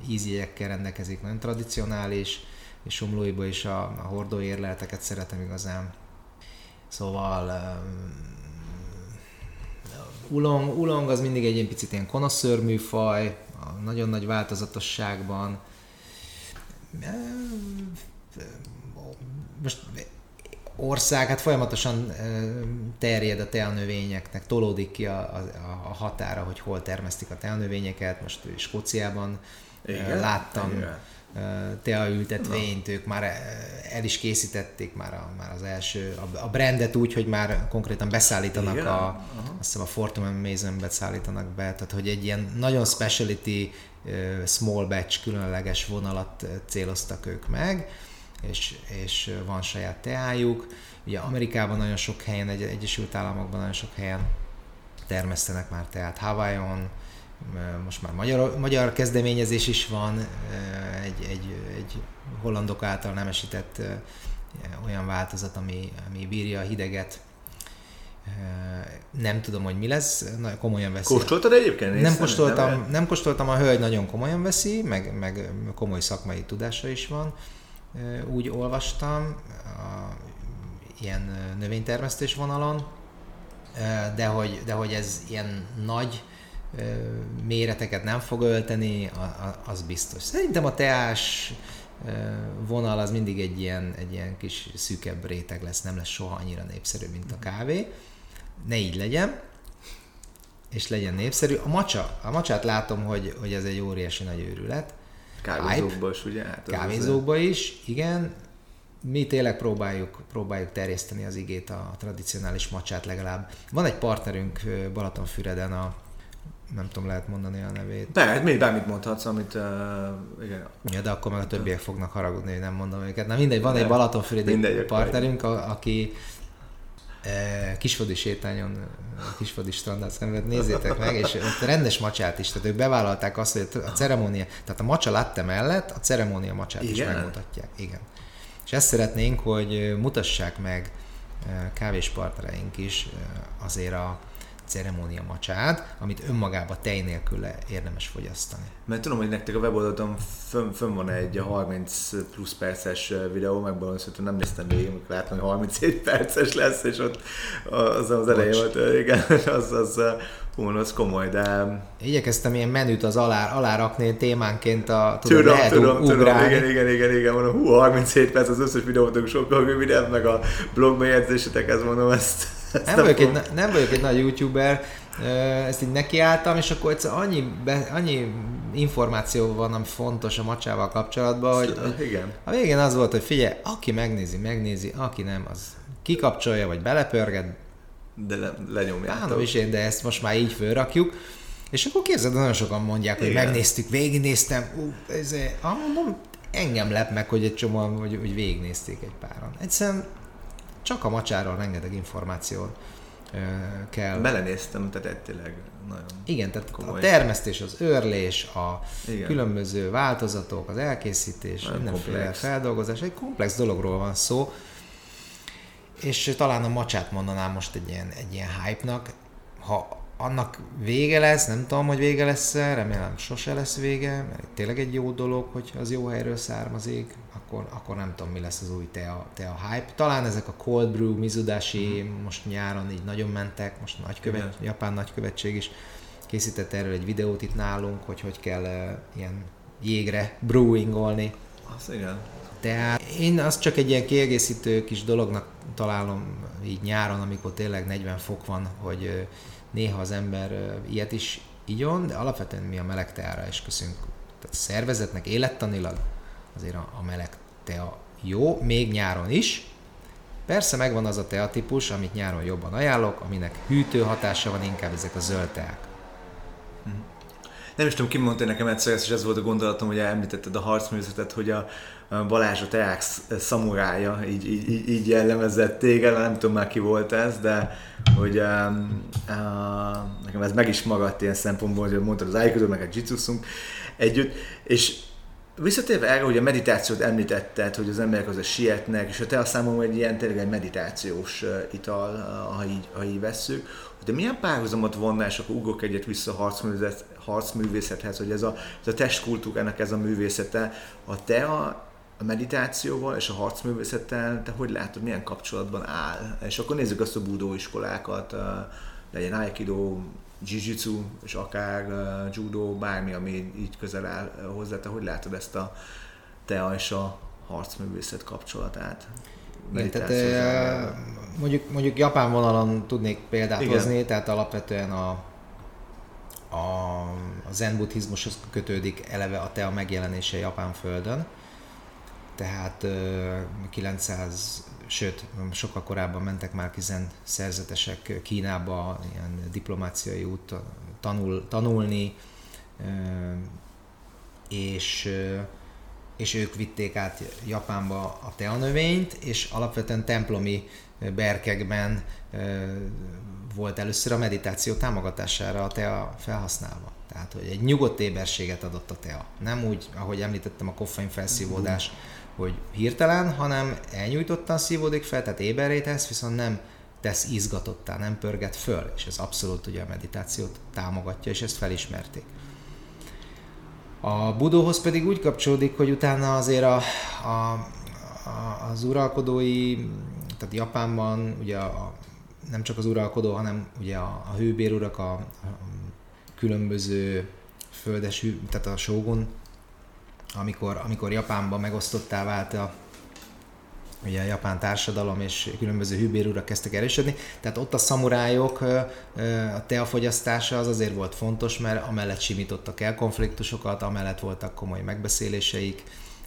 ízjegyekkel rendelkezik, nagyon tradicionális, és somlóiból is a, a hordóérlelteket szeretem igazán. Szóval Ulong, ulong az mindig egy ilyen picit ilyen konaszőr műfaj, a nagyon nagy változatosságban. Most ország, hát folyamatosan terjed a teanövényeknek, tolódik ki a, a, a határa, hogy hol termesztik a teanövényeket. Most Skóciában Igen? láttam. Igen teaültetvényt, ők már el is készítették már, a, már az első, a, a brandet úgy, hogy már konkrétan beszállítanak Igen? a, uh-huh. azt hiszem a Fortum Mason-bet szállítanak be, tehát hogy egy ilyen nagyon speciality small batch különleges vonalat céloztak ők meg, és, és van saját teájuk. Ugye Amerikában nagyon sok helyen, egy, Egyesült Államokban nagyon sok helyen termesztenek már teát, Hawaii-on, most már magyar, magyar kezdeményezés is van, egy, egy, egy hollandok által nemesített olyan változat, ami, ami bírja a hideget. Nem tudom, hogy mi lesz, Na, komolyan veszi. Kóstoltad egyébként? Nem kóstoltam, nem, nem kóstoltam, a hölgy nagyon komolyan veszi, meg, meg komoly szakmai tudása is van. Úgy olvastam, a, ilyen növénytermesztés vonalon, de hogy, de hogy ez ilyen nagy méreteket nem fog ölteni, az biztos. Szerintem a teás vonal az mindig egy ilyen, egy ilyen kis szűkebb réteg lesz, nem lesz soha annyira népszerű, mint a kávé. Ne így legyen, és legyen népszerű. A macsa, a macsát látom, hogy, hogy ez egy óriási nagy őrület. Kávézókban is, ugye? Hát Kávézókban is, igen. Mi tényleg próbáljuk, próbáljuk terjeszteni az igét, a tradicionális macsát legalább. Van egy partnerünk Balatonfüreden, a nem tudom, lehet mondani a nevét. De, hát még bármit mondhatsz, amit, uh, igen. Ja, de akkor meg a többiek fognak haragudni, hogy nem mondom őket. Na mindegy, van de, egy Balatonfüredi partnerünk, a, aki e, Kisfodi sétányon, Kisfodi strandát szenved, nézzétek meg, és ott rendes macsát is, tehát ők bevállalták azt, hogy a ceremónia, tehát a macsa latte mellett a ceremónia macsát Igen? is megmutatják. Igen. És ezt szeretnénk, hogy mutassák meg kávéspartnereink is azért a ceremónia macsát, amit önmagába tej nélkül érdemes fogyasztani. Mert tudom, hogy nektek a weboldalaton fönn, fönn van egy 30 plusz perces videó, megbalanszoltam, nem néztem végig, amikor láttam, hogy 37 perces lesz, és ott az az elején volt, igen, az, az, hú, az komoly, de... Igyekeztem ilyen menüt az alá, alá rakni témánként a tudom, tudom, lehet tudom, tudom, igen, igen, igen, igen, mondom, hú, 37 perc az összes videótok sokkal rövidebb, meg a blogbejegyzésetek, ezt mondom, ezt nem vagyok, egy, nem vagyok egy nagy youtuber, ezt így nekiálltam, és akkor egyszer annyi, be, annyi információ van, ami fontos a macsával kapcsolatban, hogy, hogy igen. a végén az volt, hogy figyelj, aki megnézi, megnézi, aki nem, az kikapcsolja, vagy belepörget. De le, lenyomjátok. Hát, is én, de ezt most már így fölrakjuk. És akkor képzeld, nagyon sokan mondják, hogy Igen. megnéztük, végignéztem, ú, ez, ah, mondom, engem lep meg, hogy egy csomó, hogy, hogy végignézték egy páran. Egyszerűen csak a macsáról rengeteg információ kell. Belenéztem, tehát tényleg nagyon Igen, tehát komoly. a termesztés, az őrlés, a Igen. különböző változatok, az elkészítés, nagyon mindenféle komplex. feldolgozás, egy komplex dologról van szó, és talán a macsát mondanám most egy ilyen, egy ilyen hype-nak, ha annak vége lesz, nem tudom, hogy vége lesz remélem sose lesz vége, mert tényleg egy jó dolog, hogy az jó helyről származik, akkor, akkor nem tudom, mi lesz az új tea, tea hype. Talán ezek a cold brew, mizudashi mm. most nyáron így nagyon mentek, most nagykövet, Igen. japán nagykövetség is készített erről egy videót itt nálunk, hogy hogy kell uh, ilyen jégre brewingolni. Az igen. Tehát én azt csak egy ilyen kiegészítő kis dolognak találom így nyáron, amikor tényleg 40 fok van, hogy néha az ember ilyet is igyon, de alapvetően mi a meleg teára is köszönünk. Tehát a szervezetnek élettanilag azért a, a meleg tea jó, még nyáron is. Persze megvan az a teatípus, amit nyáron jobban ajánlok, aminek hűtő hatása van inkább ezek a zöld teák nem is tudom, ki mondta nekem egyszer, és ez volt a gondolatom, hogy említetted a harcművészetet, hogy a Balázs a Teák szamurája, így, így, így jellemezett téged, nem tudom már ki volt ez, de hogy um, uh, nekem ez meg is magadt ilyen szempontból, hogy mondtad az Aikido, meg a Jitsuszunk együtt, és Visszatérve erre, hogy a meditációt említetted, hogy az emberek azért sietnek, és a te a számomra egy ilyen tényleg egy meditációs ital, ha így, ha így vesszük, de milyen párhuzamot vonna, és akkor ugrok egyet vissza a harcművészet, harcművészethez, hogy ez a, ez a testkultúrának ez a művészete, a te a, a meditációval és a harcművészettel, te hogy látod, milyen kapcsolatban áll? És akkor nézzük azt a budó iskolákat, legyen Aikido, jiu-jitsu, és akár uh, judo, bármi, ami így közel áll hozzá, te hogy látod ezt a te és a harcművészet kapcsolatát? Igen, tehát, mondjuk, mondjuk japán vonalon tudnék példát Igen. hozni, tehát alapvetően a, a, a zen buddhizmushoz kötődik eleve a tea megjelenése Japán földön, tehát 900, sőt, sokkal korábban mentek már kizen szerzetesek Kínába, ilyen diplomáciai út tanul, tanulni, és és ők vitték át Japánba a teanövényt, és alapvetően templomi berkekben volt először a meditáció támogatására a tea felhasználva. Tehát, hogy egy nyugodt éberséget adott a tea. Nem úgy, ahogy említettem, a koffein felszívódás, hogy hirtelen, hanem elnyújtottan szívódik fel, tehát éberré ítesz, viszont nem tesz izgatottá, nem pörget föl, és ez abszolút ugye a meditációt támogatja, és ezt felismerték. A budóhoz pedig úgy kapcsolódik, hogy utána azért a, a, a, az uralkodói, tehát Japánban ugye a, nem csak az uralkodó, hanem ugye a, a hőbérurak, a, a különböző földes, tehát a shogun, amikor, amikor Japánban megosztottá vált a, ugye a japán társadalom és különböző hűbérurak kezdtek erősödni, tehát ott a szamurájok a teafogyasztása az azért volt fontos, mert amellett simítottak el konfliktusokat, amellett voltak komoly megbeszéléseik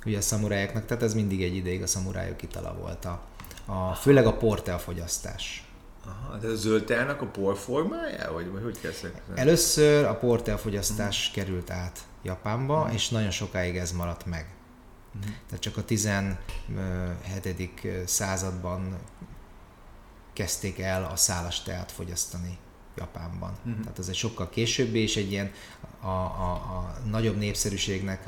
ugye a szamurájoknak, tehát ez mindig egy ideig a szamurájok itala volt a, a főleg a porteafogyasztás. Aha, de a zöld teának a por formája? Vagy, vagy hogy kezdtek? Először a porteafogyasztás hmm. került át Japánba, hmm. és nagyon sokáig ez maradt meg. Uh-huh. Tehát csak a 17. században kezdték el a szálas teát fogyasztani Japánban. Uh-huh. Tehát ez egy sokkal későbbi, és egy ilyen a, a, a nagyobb népszerűségnek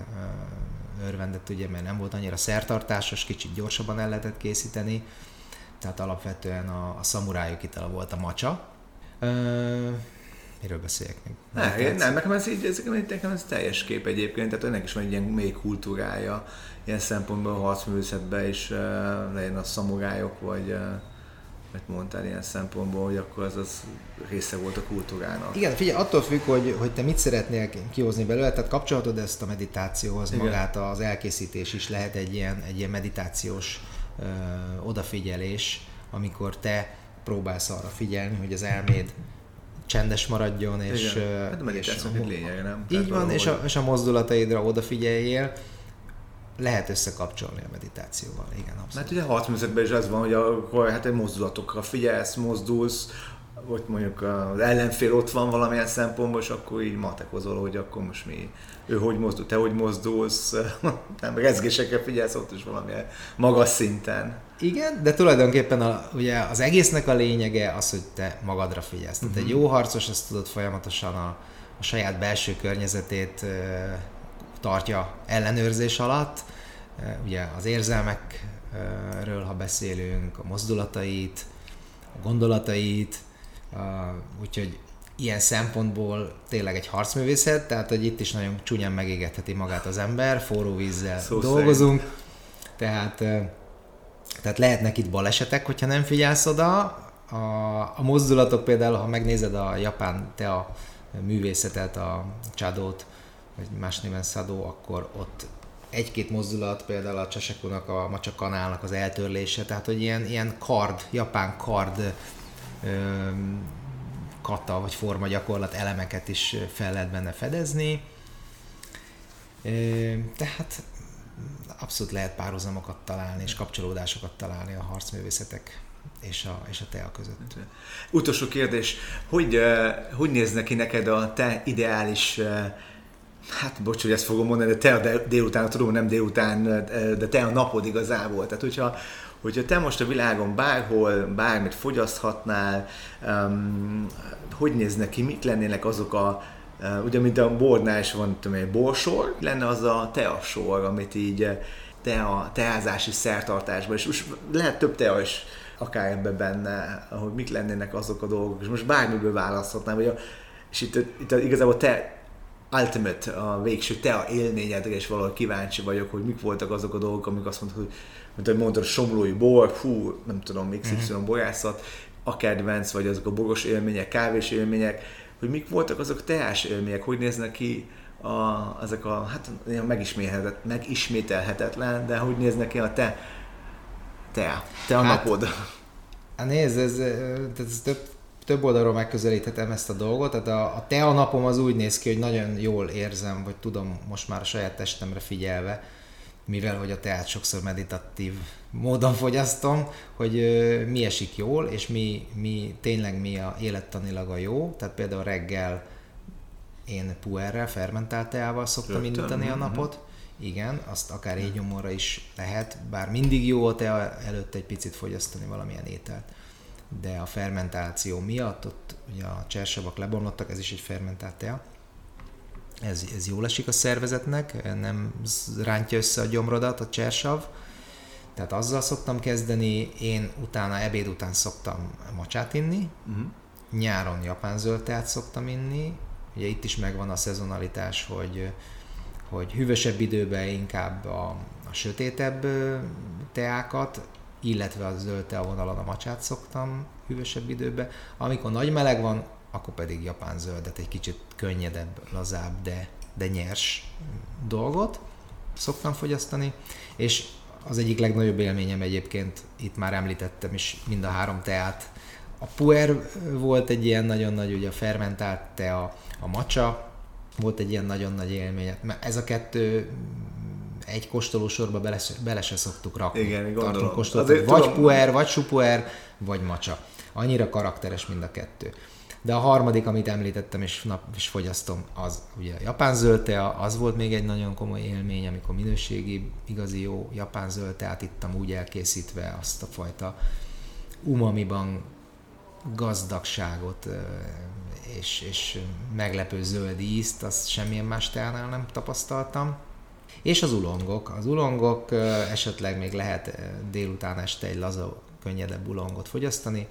örvendett, ugye, mert nem volt annyira szertartásos, kicsit gyorsabban el lehetett készíteni, tehát alapvetően a, a szamurájuk itala volt a macsa. Ö, miről beszéljek még? Nem, nem, nekem ez, így, ez, nekem ez teljes kép egyébként, tehát ennek is van egy ilyen mély kultúrája, ilyen szempontból a harcművészetben is uh, legyen a szamurájok, vagy uh, mert mondtál ilyen szempontból, hogy akkor az, az része volt a kultúrának. Igen, figyelj, attól függ, hogy, hogy te mit szeretnél kihozni belőle, tehát kapcsolatod ezt a meditációhoz, Igen. magát az elkészítés is lehet egy ilyen, egy ilyen meditációs ö, odafigyelés, amikor te próbálsz arra figyelni, hogy az elméd csendes maradjon, és... Igen. Hát a meditációnak lényege, nem? Így van, és a, és a mozdulataidra odafigyeljél, lehet összekapcsolni a meditációval, igen, abszolút. Mert ugye a harcművészetben is az van, hogy akkor hát egy mozdulatokra figyelsz, mozdulsz, vagy mondjuk az ellenfél ott van valamilyen szempontból, és akkor így matekozol, hogy akkor most mi, ő hogy mozdul, te hogy mozdulsz, nem, rezgésekre figyelsz ott is valamilyen magas szinten. Igen, de tulajdonképpen a, ugye az egésznek a lényege az, hogy te magadra figyelsz. Tehát uh-huh. egy jó harcos azt tudod folyamatosan a, a saját belső környezetét tartja ellenőrzés alatt. Ugye az érzelmekről, ha beszélünk, a mozdulatait, a gondolatait, úgyhogy ilyen szempontból tényleg egy harcművészet, tehát hogy itt is nagyon csúnyán megégetheti magát az ember, forró vízzel Szó dolgozunk, szerint. tehát, tehát lehetnek itt balesetek, hogyha nem figyelsz oda. A, a mozdulatok például, ha megnézed a japán tea művészetet, a chadót, vagy más néven szadó, akkor ott egy-két mozdulat, például a csesekunak, a macsa kanálnak az eltörlése, tehát hogy ilyen, ilyen kard, japán kard kata vagy forma gyakorlat elemeket is fel lehet benne fedezni. Tehát abszolút lehet párhuzamokat találni és kapcsolódásokat találni a harcművészetek és a, és a tea között. Utolsó kérdés, hogy, hogy néz neki neked a te ideális Hát bocs, hogy ezt fogom mondani, de te a délután, tudom, nem délután, de te a napod igazából. Tehát, hogyha, hogyha te most a világon bárhol, bármit fogyaszthatnál, um, hogy néznek ki, mit lennének azok a, uh, ugye mint a bornál is van tudom, egy borsor, lenne az a teasor, amit így tea, teázási szertartásban, és most lehet több tea is akár ebben benne, hogy mik lennének azok a dolgok, és most bármiből választhatnám, vagy a, és itt, itt igazából te ultimate, a végső te élményedre, és valahogy kíváncsi vagyok, hogy mik voltak azok a dolgok, amik azt mondtad, hogy mint ahogy mondtad, a somlói bor, hú, nem tudom, XY uh-huh. Mhm. borászat, a kedvenc, vagy azok a boros élmények, kávés élmények, hogy mik voltak azok teás élmények, hogy néznek ki a, ezek a, hát megismételhetetlen, megismételhetetlen, de hogy néznek ki a te, te, te a hát, napod. Hát nézd, ez, ez több több oldalról megközelíthetem ezt a dolgot, tehát a, a te a napom az úgy néz ki, hogy nagyon jól érzem, vagy tudom most már a saját testemre figyelve, mivel hogy a teát sokszor meditatív módon fogyasztom, hogy ö, mi esik jól, és mi, mi tényleg mi a élettanilag a jó, tehát például reggel én puerrel, fermentált teával szoktam Rögtön. indítani a mhm. napot, igen, azt akár éjnyomóra is lehet, bár mindig jó a tea előtt egy picit fogyasztani valamilyen ételt de a fermentáció miatt ott ugye a csersavak lebomlottak, ez is egy fermentált tea. Ez, ez jól esik a szervezetnek, nem rántja össze a gyomrodat a csersav, tehát azzal szoktam kezdeni, én utána, ebéd után szoktam macsát inni, uh-huh. nyáron japán zöld teát szoktam inni, ugye itt is megvan a szezonalitás, hogy, hogy hűvösebb időben inkább a, a sötétebb teákat, illetve a zöld vonalon a macsát szoktam hűvösebb időben. Amikor nagy meleg van, akkor pedig japán zöldet, egy kicsit könnyedebb, lazább, de, de nyers dolgot szoktam fogyasztani, és az egyik legnagyobb élményem egyébként, itt már említettem is mind a három teát. A puer volt egy ilyen nagyon nagy, ugye a fermentált tea, a macsa volt egy ilyen nagyon nagy élmény. Ez a kettő egy kóstolósorba bele, bele se szoktuk rakni. Igen, gondolom. Vagy tudom. puer, vagy supuer, vagy macsa. Annyira karakteres mind a kettő. De a harmadik, amit említettem és nap is fogyasztom, az ugye a japán zöldtea, az volt még egy nagyon komoly élmény, amikor minőségi, igazi jó japán zöldteát ittam úgy elkészítve azt a fajta umamiban gazdagságot és, és meglepő zöld ízt, azt semmilyen más teánál nem tapasztaltam. És az ulongok. Az ulongok esetleg még lehet délután este egy laza, könnyedebb ulongot fogyasztani.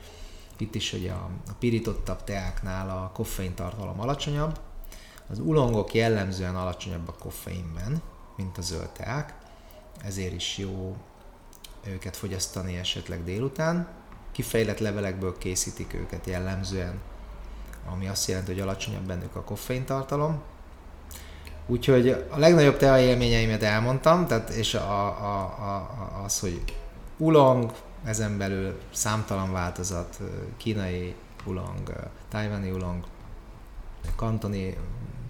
Itt is, hogy a, a pirítottabb teáknál a koffein tartalom alacsonyabb. Az ulongok jellemzően alacsonyabb a koffeinben, mint a zöld teák, ezért is jó őket fogyasztani esetleg délután. Kifejlett levelekből készítik őket jellemzően, ami azt jelenti, hogy alacsonyabb bennük a koffein tartalom. Úgyhogy a legnagyobb tea élményeimet elmondtam, tehát és a, a, a, az, hogy ulong, ezen belül számtalan változat, kínai ulong, tájvani ulong, kantoni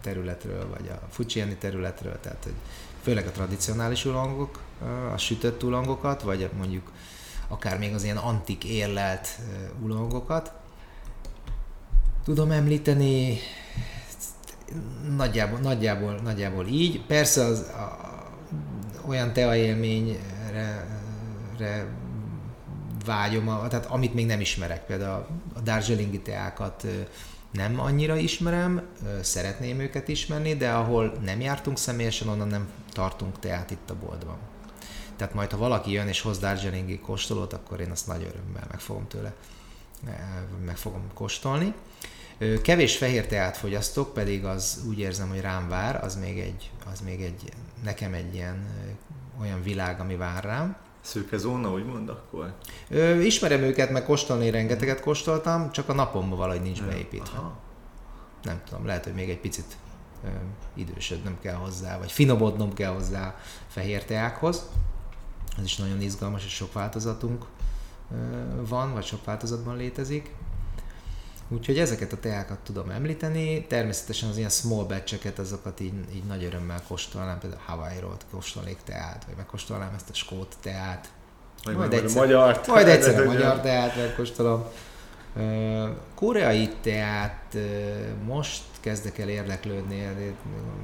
területről, vagy a fujiani területről, tehát hogy főleg a tradicionális ulongok, a sütött ulongokat, vagy mondjuk akár még az ilyen antik érlelt ulongokat. Tudom említeni nagyjából, nagyjából, nagyjából így. Persze az a, olyan tea élményre re vágyom, a, tehát amit még nem ismerek, például a Darjeelingi teákat nem annyira ismerem, szeretném őket ismerni, de ahol nem jártunk személyesen, onnan nem tartunk teát itt a boltban. Tehát majd, ha valaki jön és hoz Darjeelingi kóstolót, akkor én azt nagy örömmel meg fogom tőle, meg fogom kóstolni. Kevés fehér teát fogyasztok, pedig az úgy érzem, hogy rám vár, az még egy, az még egy nekem egy ilyen olyan világ, ami vár rám. Szürke zóna, úgymond akkor? Ö, ismerem őket, meg kóstolni rengeteget kóstoltam, csak a napomban valahogy nincs beépítve. Aha. Nem tudom, lehet, hogy még egy picit ö, idősödnöm kell hozzá, vagy finomodnom kell hozzá fehér teákhoz. Ez is nagyon izgalmas, és sok változatunk ö, van, vagy sok változatban létezik. Úgyhogy ezeket a teákat tudom említeni, természetesen az ilyen small batch azokat így, így nagy örömmel kóstolnám, például Hawaii-ról kóstolnék teát, vagy megkóstolnám ezt a skót teát. Majd, majd egyszer, a magyar Majd egyszer a magyar teát megkóstolom. Koreai teát most kezdek el érdeklődni,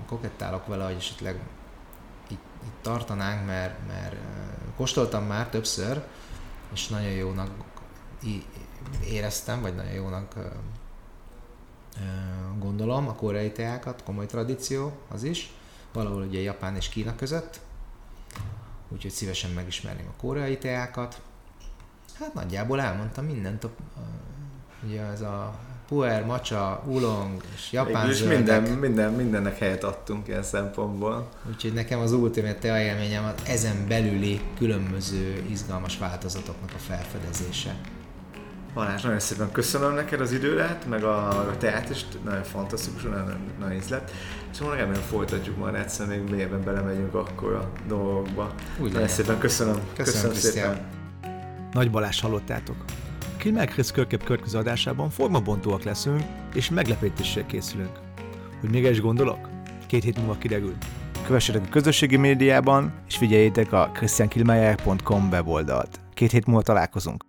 kokettálok vele, hogy esetleg itt, itt tartanánk, mert, mert kóstoltam már többször, és nagyon jónak éreztem, vagy nagyon jónak gondolom a koreai teákat, komoly tradíció az is, valahol ugye Japán és Kína között, úgyhogy szívesen megismerném a koreai teákat. Hát nagyjából elmondtam mindent, a, ugye ez a puer, macsa, ulong és japán és minden, minden, mindennek helyet adtunk ilyen szempontból. Úgyhogy nekem az ultimate tea élményem az ezen belüli különböző izgalmas változatoknak a felfedezése. Balázs, nagyon szépen köszönöm neked az időlet, meg a, a teát is, nagyon fantasztikus, nagyon, nagyon ízlet. Szóval remélem folytatjuk majd egyszer, még mélyebben belemegyünk akkor a dolgokba. Úgy nagyon szépen köszönöm. Köszönöm, köszönöm szépen. Nagy Balázs hallottátok. Kilmel Krisz Körkép következő adásában formabontóak leszünk, és meglepetéssel készülünk. Hogy még is gondolok? Két hét múlva kiderül. Kövessetek a közösségi médiában, és figyeljétek a christiankilmeyer.com weboldalt. Két hét múlva találkozunk.